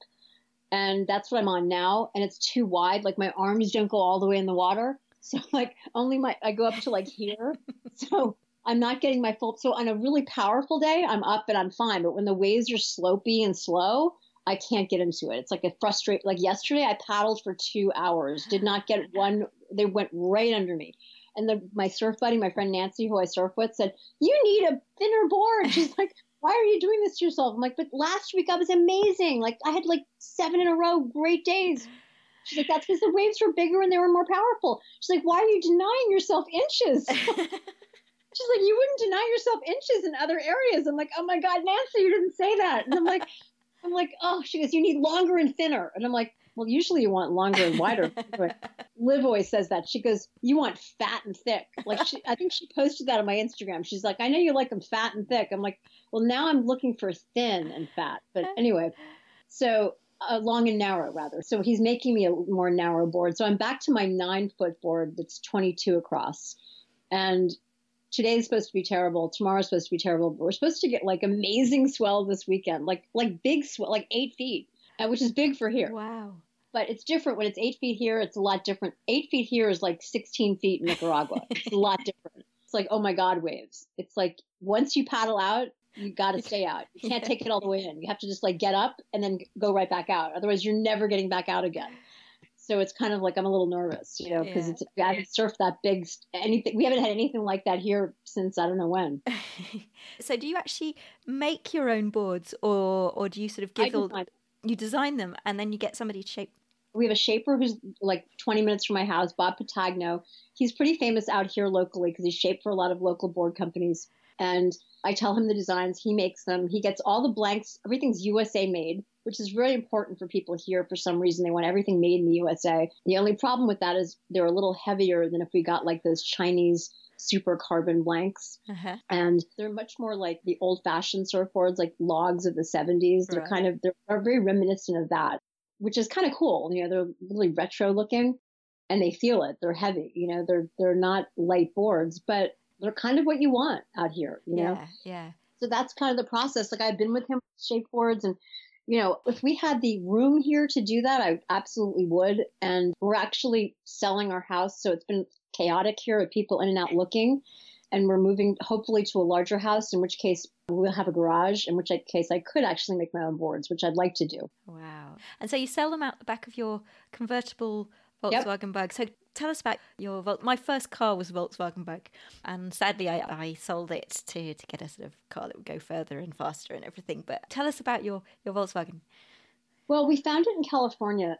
And that's what I'm on now. And it's too wide. Like my arms don't go all the way in the water. So like only my I go up to like here. so I'm not getting my full. So on a really powerful day, I'm up and I'm fine. But when the waves are slopey and slow, I can't get into it. It's like a frustrate. Like yesterday, I paddled for two hours, did not get one. They went right under me. And the, my surf buddy, my friend Nancy, who I surf with, said, "You need a thinner board." She's like, "Why are you doing this to yourself?" I'm like, "But last week I was amazing. Like I had like seven in a row, great days." She's like, that's because the waves were bigger and they were more powerful. She's like, why are you denying yourself inches? She's like, you wouldn't deny yourself inches in other areas. I'm like, oh my God, Nancy, you didn't say that. And I'm like, I'm like, oh, she goes, you need longer and thinner. And I'm like, well, usually you want longer and wider. But Liv always says that. She goes, you want fat and thick. Like, she, I think she posted that on my Instagram. She's like, I know you like them fat and thick. I'm like, well, now I'm looking for thin and fat. But anyway, so uh, long and narrow rather. So he's making me a more narrow board. So I'm back to my nine foot board that's 22 across. And today's supposed to be terrible. Tomorrow's supposed to be terrible. But we're supposed to get like amazing swell this weekend, like like big swell, like eight feet, uh, which is big for here. Wow. But it's different when it's eight feet here. It's a lot different. Eight feet here is like 16 feet in Nicaragua. it's a lot different. It's like oh my god waves. It's like once you paddle out, you got to stay out. You can't take it all the way in. You have to just like get up and then go right back out. Otherwise, you're never getting back out again. So it's kind of like I'm a little nervous, you know, because yeah. it's I haven't surfed that big anything. We haven't had anything like that here since I don't know when. so do you actually make your own boards, or or do you sort of give all? You design them and then you get somebody to shape. We have a shaper who's like 20 minutes from my house, Bob Patagno. He's pretty famous out here locally because he's shaped for a lot of local board companies. And I tell him the designs, he makes them, he gets all the blanks, everything's USA made, which is really important for people here for some reason. They want everything made in the USA. The only problem with that is they're a little heavier than if we got like those Chinese super carbon blanks. Uh-huh. And they're much more like the old fashioned surfboards, like logs of the 70s. They're kind of, they're, they're very reminiscent of that, which is kind of cool. You know, they're really retro looking and they feel it. They're heavy, you know, they're, they're not light boards, but they're kind of what you want out here, you know? Yeah. Yeah. So that's kind of the process. Like I've been with him shape boards and you know, if we had the room here to do that, I absolutely would. And we're actually selling our house. So it's been chaotic here with people in and out looking. And we're moving hopefully to a larger house, in which case we'll have a garage, in which case I could actually make my own boards, which I'd like to do. Wow. And so you sell them out the back of your convertible Volkswagen yep. bug. So tell us about your Vol- my first car was a Volkswagen bug, and sadly I, I sold it to to get a sort of car that would go further and faster and everything. But tell us about your your Volkswagen. Well, we found it in California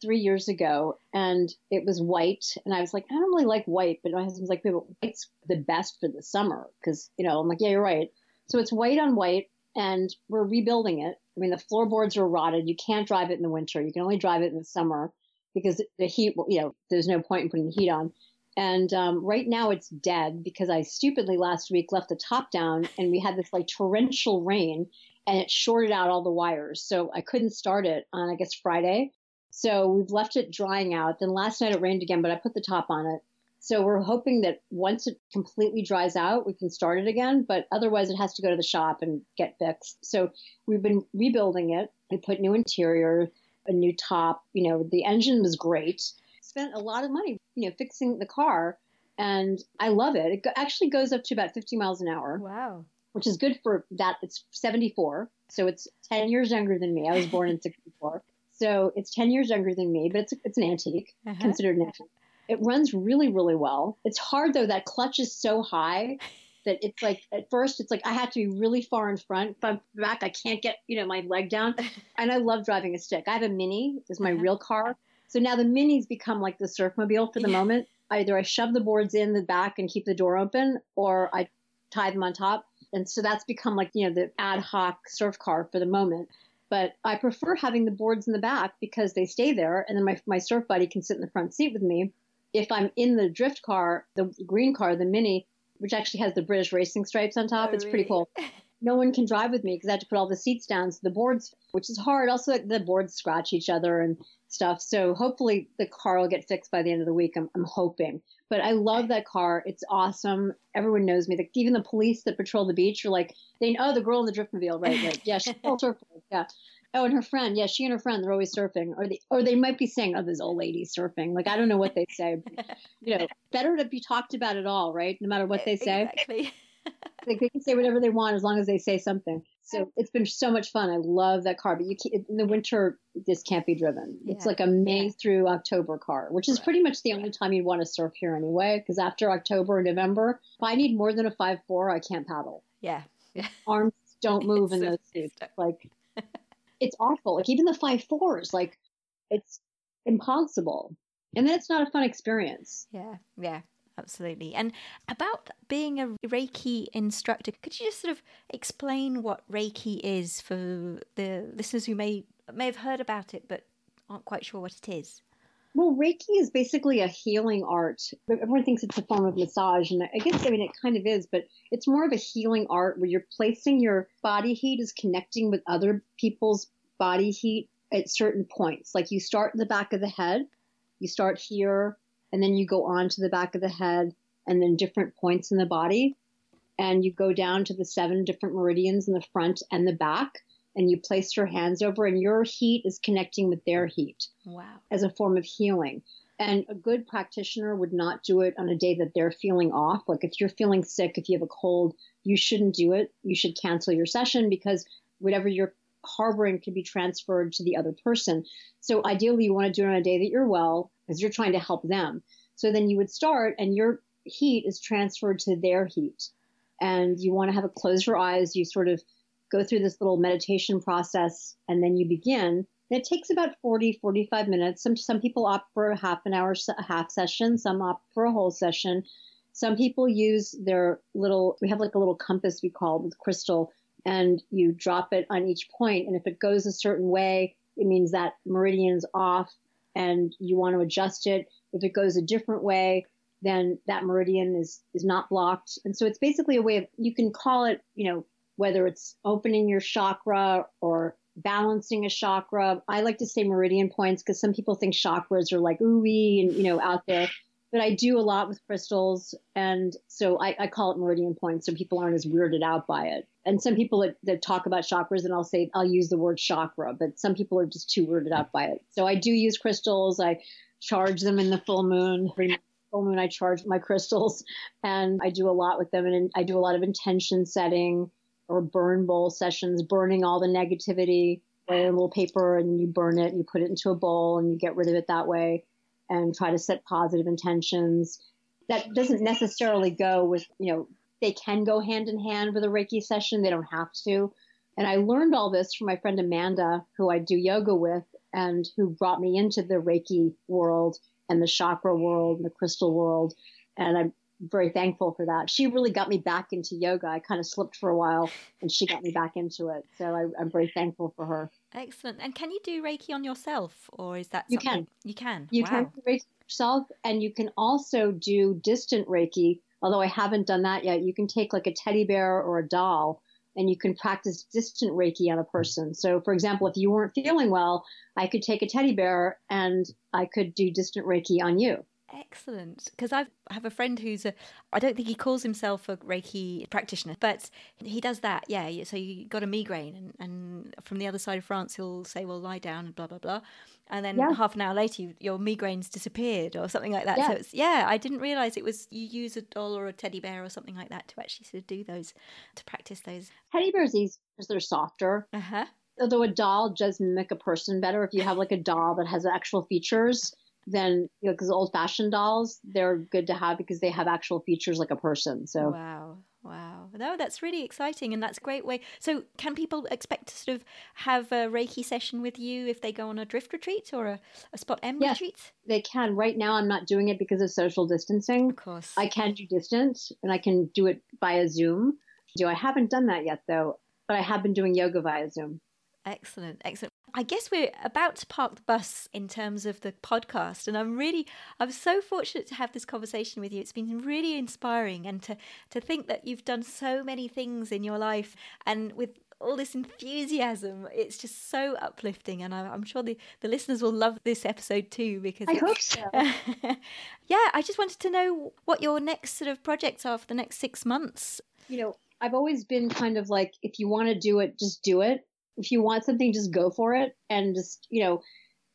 three years ago, and it was white, and I was like, I don't really like white, but my husband's like, white's the best for the summer because you know I'm like, yeah, you're right. So it's white on white, and we're rebuilding it. I mean, the floorboards are rotted. You can't drive it in the winter. You can only drive it in the summer because the heat, you know, there's no point in putting the heat on. And um, right now it's dead because I stupidly last week left the top down and we had this like torrential rain and it shorted out all the wires. So I couldn't start it on, I guess, Friday. So we've left it drying out. Then last night it rained again, but I put the top on it. So we're hoping that once it completely dries out, we can start it again. But otherwise, it has to go to the shop and get fixed. So we've been rebuilding it. We put new interior a new top. You know, the engine was great. Spent a lot of money, you know, fixing the car, and I love it. It actually goes up to about 50 miles an hour. Wow. Which is good for that. It's 74, so it's 10 years younger than me. I was born in 64, so it's 10 years younger than me, but it's it's an antique, uh-huh. considered an antique. It runs really, really well. It's hard though. That clutch is so high that it's like at first it's like I have to be really far in front. If I'm back, I can't get you know my leg down. And I love driving a stick. I have a mini. Is my uh-huh. real car. So now the minis become like the surfmobile for the yeah. moment. Either I shove the boards in the back and keep the door open, or I tie them on top. And so that's become like you know the ad hoc surf car for the moment. But I prefer having the boards in the back because they stay there, and then my my surf buddy can sit in the front seat with me. If I'm in the drift car, the green car, the mini, which actually has the British racing stripes on top. Oh, it's really? pretty cool. No one can drive with me because I had to put all the seats down. So the boards, which is hard. Also, the boards scratch each other and stuff. So hopefully the car will get fixed by the end of the week. I'm, I'm hoping. But I love that car. It's awesome. Everyone knows me. Like, even the police that patrol the beach are like, they know oh, the girl in the driftmobile, right? Right. Yeah, she's a surfer. Yeah. Oh, and her friend, yeah, she and her friend, they're always surfing, or they, or they might be saying, "Oh, this old lady surfing." Like I don't know what they say. But, you know, better to be talked about at all, right? No matter what they say. Exactly. like they can say whatever they want as long as they say something. So it's been so much fun. I love that car, but you can't, in the winter this can't be driven. Yeah. It's like a May yeah. through October car, which is right. pretty much the only time you'd want to surf here anyway. Because after October and November, if I need more than a five four, I can't paddle. Yeah, yeah. arms don't move in those suits. Like it's awful. Like even the five fours, like it's impossible. And then it's not a fun experience. Yeah, yeah, absolutely. And about being a Reiki instructor, could you just sort of explain what Reiki is for the listeners who may may have heard about it but aren't quite sure what it is? Well, Reiki is basically a healing art. Everyone thinks it's a form of massage, and I guess I mean it kind of is, but it's more of a healing art where you're placing your body heat is connecting with other people's body heat at certain points. Like you start in the back of the head, you start here, and then you go on to the back of the head, and then different points in the body, and you go down to the seven different meridians in the front and the back and you place your hands over and your heat is connecting with their heat. Wow. As a form of healing. And a good practitioner would not do it on a day that they're feeling off. Like if you're feeling sick, if you have a cold, you shouldn't do it. You should cancel your session because whatever you're harboring can be transferred to the other person. So ideally you want to do it on a day that you're well because you're trying to help them. So then you would start and your heat is transferred to their heat. And you want to have a close your eyes. You sort of go through this little meditation process and then you begin. It takes about 40, 45 minutes. Some, some people opt for a half an hour, a half session. Some opt for a whole session. Some people use their little, we have like a little compass we call with crystal and you drop it on each point. And if it goes a certain way, it means that meridian's off and you want to adjust it. If it goes a different way, then that meridian is, is not blocked. And so it's basically a way of, you can call it, you know, whether it's opening your chakra or balancing a chakra. I like to say meridian points because some people think chakras are like ooey and, you know, out there. But I do a lot with crystals. And so I, I call it meridian points so people aren't as weirded out by it. And some people that, that talk about chakras and I'll say, I'll use the word chakra, but some people are just too weirded out by it. So I do use crystals. I charge them in the full moon full moon, I charge my crystals and I do a lot with them. And I do a lot of intention setting or burn bowl sessions, burning all the negativity in a little paper and you burn it and you put it into a bowl and you get rid of it that way and try to set positive intentions. That doesn't necessarily go with, you know, they can go hand in hand with a Reiki session. They don't have to. And I learned all this from my friend Amanda, who I do yoga with and who brought me into the Reiki world and the chakra world and the crystal world. And I'm very thankful for that. She really got me back into yoga. I kind of slipped for a while and she got me back into it. So I, am very thankful for her. Excellent. And can you do Reiki on yourself or is that You can. You can. You wow. can Reiki yourself and you can also do distant Reiki. Although I haven't done that yet, you can take like a teddy bear or a doll and you can practice distant Reiki on a person. So, for example, if you weren't feeling well, I could take a teddy bear and I could do distant Reiki on you. Excellent. Because I have a friend who's a, I don't think he calls himself a Reiki practitioner, but he does that. Yeah. So you got a migraine, and, and from the other side of France, he'll say, well, lie down and blah, blah, blah. And then yeah. half an hour later, you, your migraine's disappeared or something like that. Yeah. So it's, yeah, I didn't realize it was you use a doll or a teddy bear or something like that to actually sort of do those, to practice those. Teddy bears, these, because they're softer. Uh huh although a doll does mimic a person better if you have like a doll that has actual features then you know because old fashioned dolls they're good to have because they have actual features like a person so. Wow wow. No that's really exciting and that's a great way so can people expect to sort of have a reiki session with you if they go on a Dryft retreat or a, a spot m yes, retreat? they can. Right now i'm not doing it because of social distancing. Of course. I can do distance and i can do it via zoom. Do i haven't done that yet though but i have been doing yoga via zoom. Excellent, excellent. I guess we're about to park the bus in terms of the podcast, and I'm really, I'm so fortunate to have this conversation with you. It's been really inspiring, and to to think that you've done so many things in your life, and with all this enthusiasm, it's just so uplifting, and I, am sure the the listeners will love this episode too because I hope so. yeah, I just wanted to know what your next sort of projects are for the next six months. You know, I've always been kind of like, if you want to do it, just do it if you want something, just go for it and just, you know,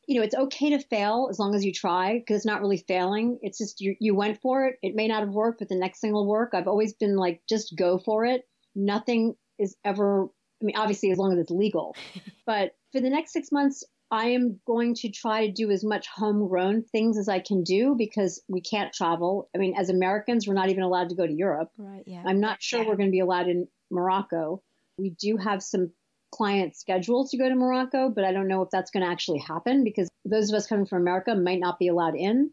you know, it's okay to fail as long as you try because it's not really failing. It's just you, you went for it. It may not have worked, but the next thing will work. I've always been like, just go for it. Nothing is ever, I mean, obviously, as long as it's legal. but for the next six months, I am going to try to do as much homegrown things as I can do because we can't travel. I mean, as Americans, we're not even allowed to go to Europe. Right. Yeah. I'm not sure yeah. we're going to be allowed in Morocco. We do have some client scheduled to go to Morocco, but I don't know if that's going to actually happen because those of us coming from America might not be allowed in.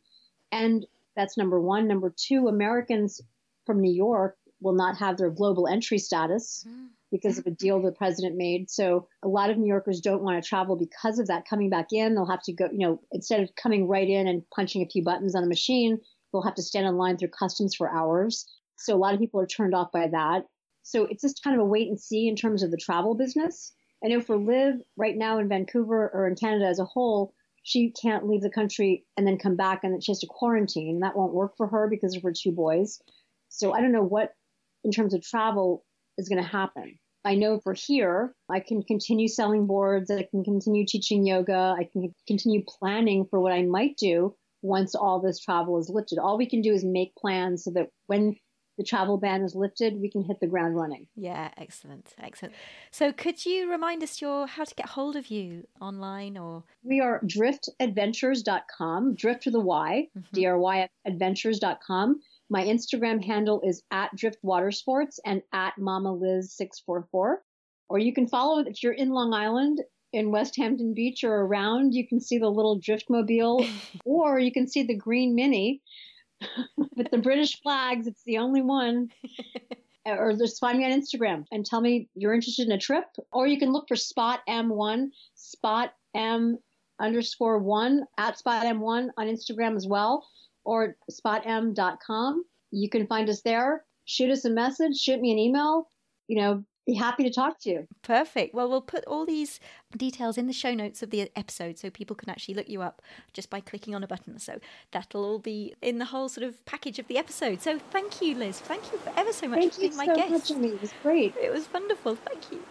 And that's number one. Number two, Americans from New York will not have their global entry status hmm. because of a deal the president made. So a lot of New Yorkers don't want to travel because of that. Coming back in, they'll have to go, you know, instead of coming right in and punching a few buttons on a machine, they'll have to stand in line through customs for hours. So a lot of people are turned off by that. So it's just kind of a wait and see in terms of the travel business. I know for Liv right now in Vancouver or in Canada as a whole, she can't leave the country and then come back and then she has to quarantine. That won't work for her because of her two boys. So I don't know what, in terms of travel, is going to happen. I know for here, I can continue selling boards, I can continue teaching yoga, I can continue planning for what I might do once all this travel is lifted. All we can do is make plans so that when the travel ban is lifted, we can hit the ground running. Yeah, excellent, excellent. So, could you remind us your how to get hold of you online or? We are dryftadventures.com, drift with a Y, mm-hmm. D-R-Y adventures.com. My Instagram handle is at Dryft Water and at Mama Liz 644. Or you can follow it if you're in Long Island in Westhampton Beach or around. You can see the little driftmobile, or you can see the green mini with the British flags. It's the only one. or just find me on Instagram and tell me you're interested in a trip. Or you can look for Spot M1, Spot M underscore one at Spot M1 on Instagram as well, or spotm.com. You can find us there. Shoot us a message, shoot me an email. You know, be happy to talk to you. Perfect. Well, we'll put all these details in the show notes of the episode so people can actually look you up just by clicking on a button. So that'll all be in the whole sort of package of the episode. So thank you, Liz. Thank you for ever so much Thank for being you my so guest. Much. It was great. It was wonderful. Thank you.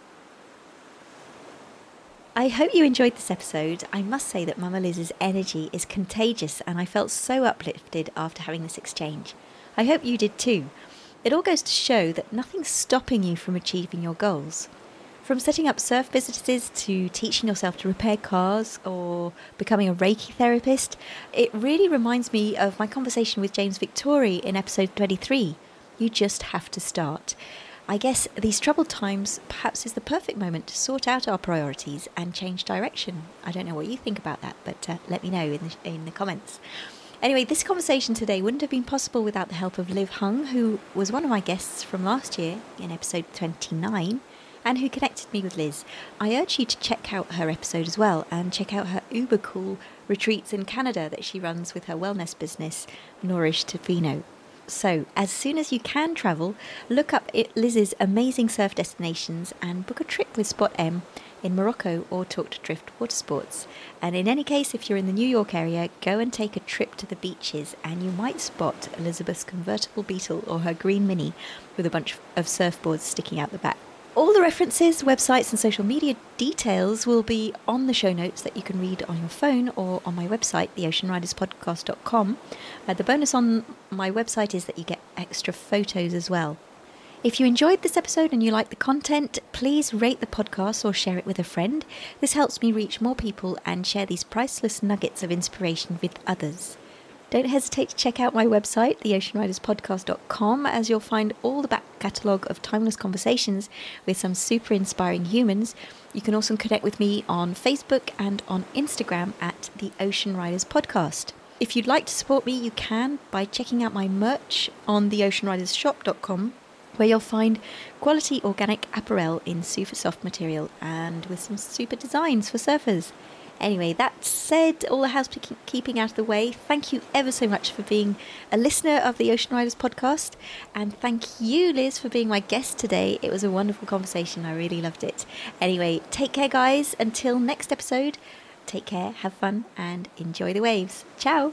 I hope you enjoyed this episode. I must say that Mama Liz's energy is contagious and I felt so uplifted after having this exchange. I hope you did too. It all goes to show that nothing's stopping you from achieving your goals. From setting up surf businesses to teaching yourself to repair cars or becoming a Reiki therapist, it really reminds me of my conversation with James Victory in episode 23. You just have to start. I guess these troubled times perhaps is the perfect moment to sort out our priorities and change direction. I don't know what you think about that, but uh, let me know in the, in the comments. Anyway, this conversation today wouldn't have been possible without the help of Liv Hung, who was one of my guests from last year in episode 29 and who connected me with Liz. I urge you to check out her episode as well and check out her uber cool retreats in Canada that she runs with her wellness business, Nourish Tofino. So, as soon as you can travel, look up Liz's amazing surf destinations and book a trip with Spot M in Morocco or talk to Dryft Water Sports. And in any case, if you're in the New York area, go and take a trip to the beaches and you might spot Elizabeth's convertible Beetle or her green Mini with a bunch of surfboards sticking out the back. All the references, websites, and social media details will be on the show notes that you can read on your phone or on my website, theoceanriderspodcast.com. Uh, the bonus on my website is that you get extra photos as well. If you enjoyed this episode and you like the content, please rate the podcast or share it with a friend. This helps me reach more people and share these priceless nuggets of inspiration with others. Don't hesitate to check out my website, theoceanriderspodcast.com, as you'll find all the back catalogue of timeless conversations with some super inspiring humans. You can also connect with me on Facebook and on Instagram at the Ocean Riders Podcast. If you'd like to support me, you can by checking out my merch on theoceanridershop.com, where you'll find quality organic apparel in super soft material and with some super designs for surfers. Anyway, that said, all the housekeeping out of the way, thank you ever so much for being a listener of the Ocean Riders podcast. And thank you, Liz, for being my guest today. It was a wonderful conversation. I really loved it. Anyway, take care, guys. Until next episode, take care, have fun, and enjoy the waves. Ciao.